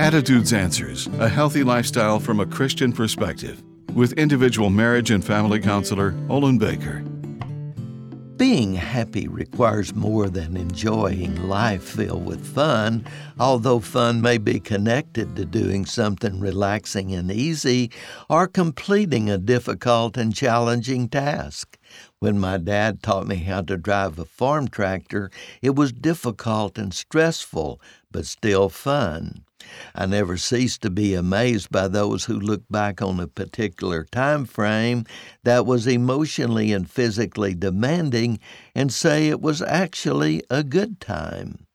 Attitudes Answers A Healthy Lifestyle from a Christian Perspective with individual marriage and family counselor Olin Baker. Being happy requires more than enjoying life filled with fun, although fun may be connected to doing something relaxing and easy or completing a difficult and challenging task. When my dad taught me how to drive a farm tractor, it was difficult and stressful, but still fun. I never cease to be amazed by those who look back on a particular time frame that was emotionally and physically demanding and say it was actually a good time.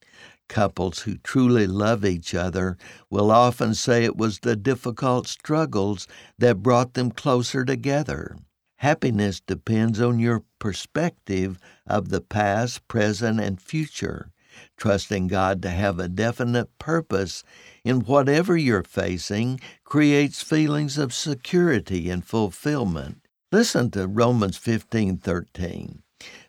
Couples who truly love each other will often say it was the difficult struggles that brought them closer together. Happiness depends on your perspective of the past, present, and future. Trusting God to have a definite purpose in whatever you're facing creates feelings of security and fulfillment. Listen to Romans 15:13.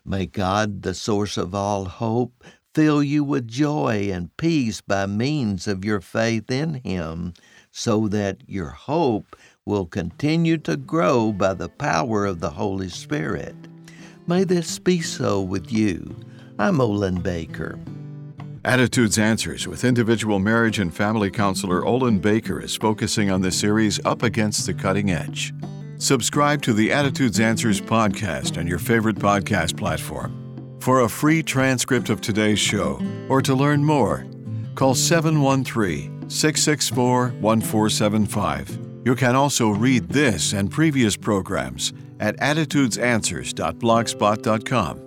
May God, the source of all hope, fill you with joy and peace by means of your faith in him, so that your hope will continue to grow by the power of the Holy Spirit. May this be so with you. I'm Olin Baker. Attitudes Answers with individual marriage and family counselor Olin Baker is focusing on the series Up Against the Cutting Edge. Subscribe to the Attitudes Answers podcast on your favorite podcast platform. For a free transcript of today's show or to learn more, call 713 664 1475. You can also read this and previous programs at attitudesanswers.blogspot.com.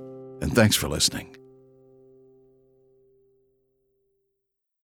And thanks for listening.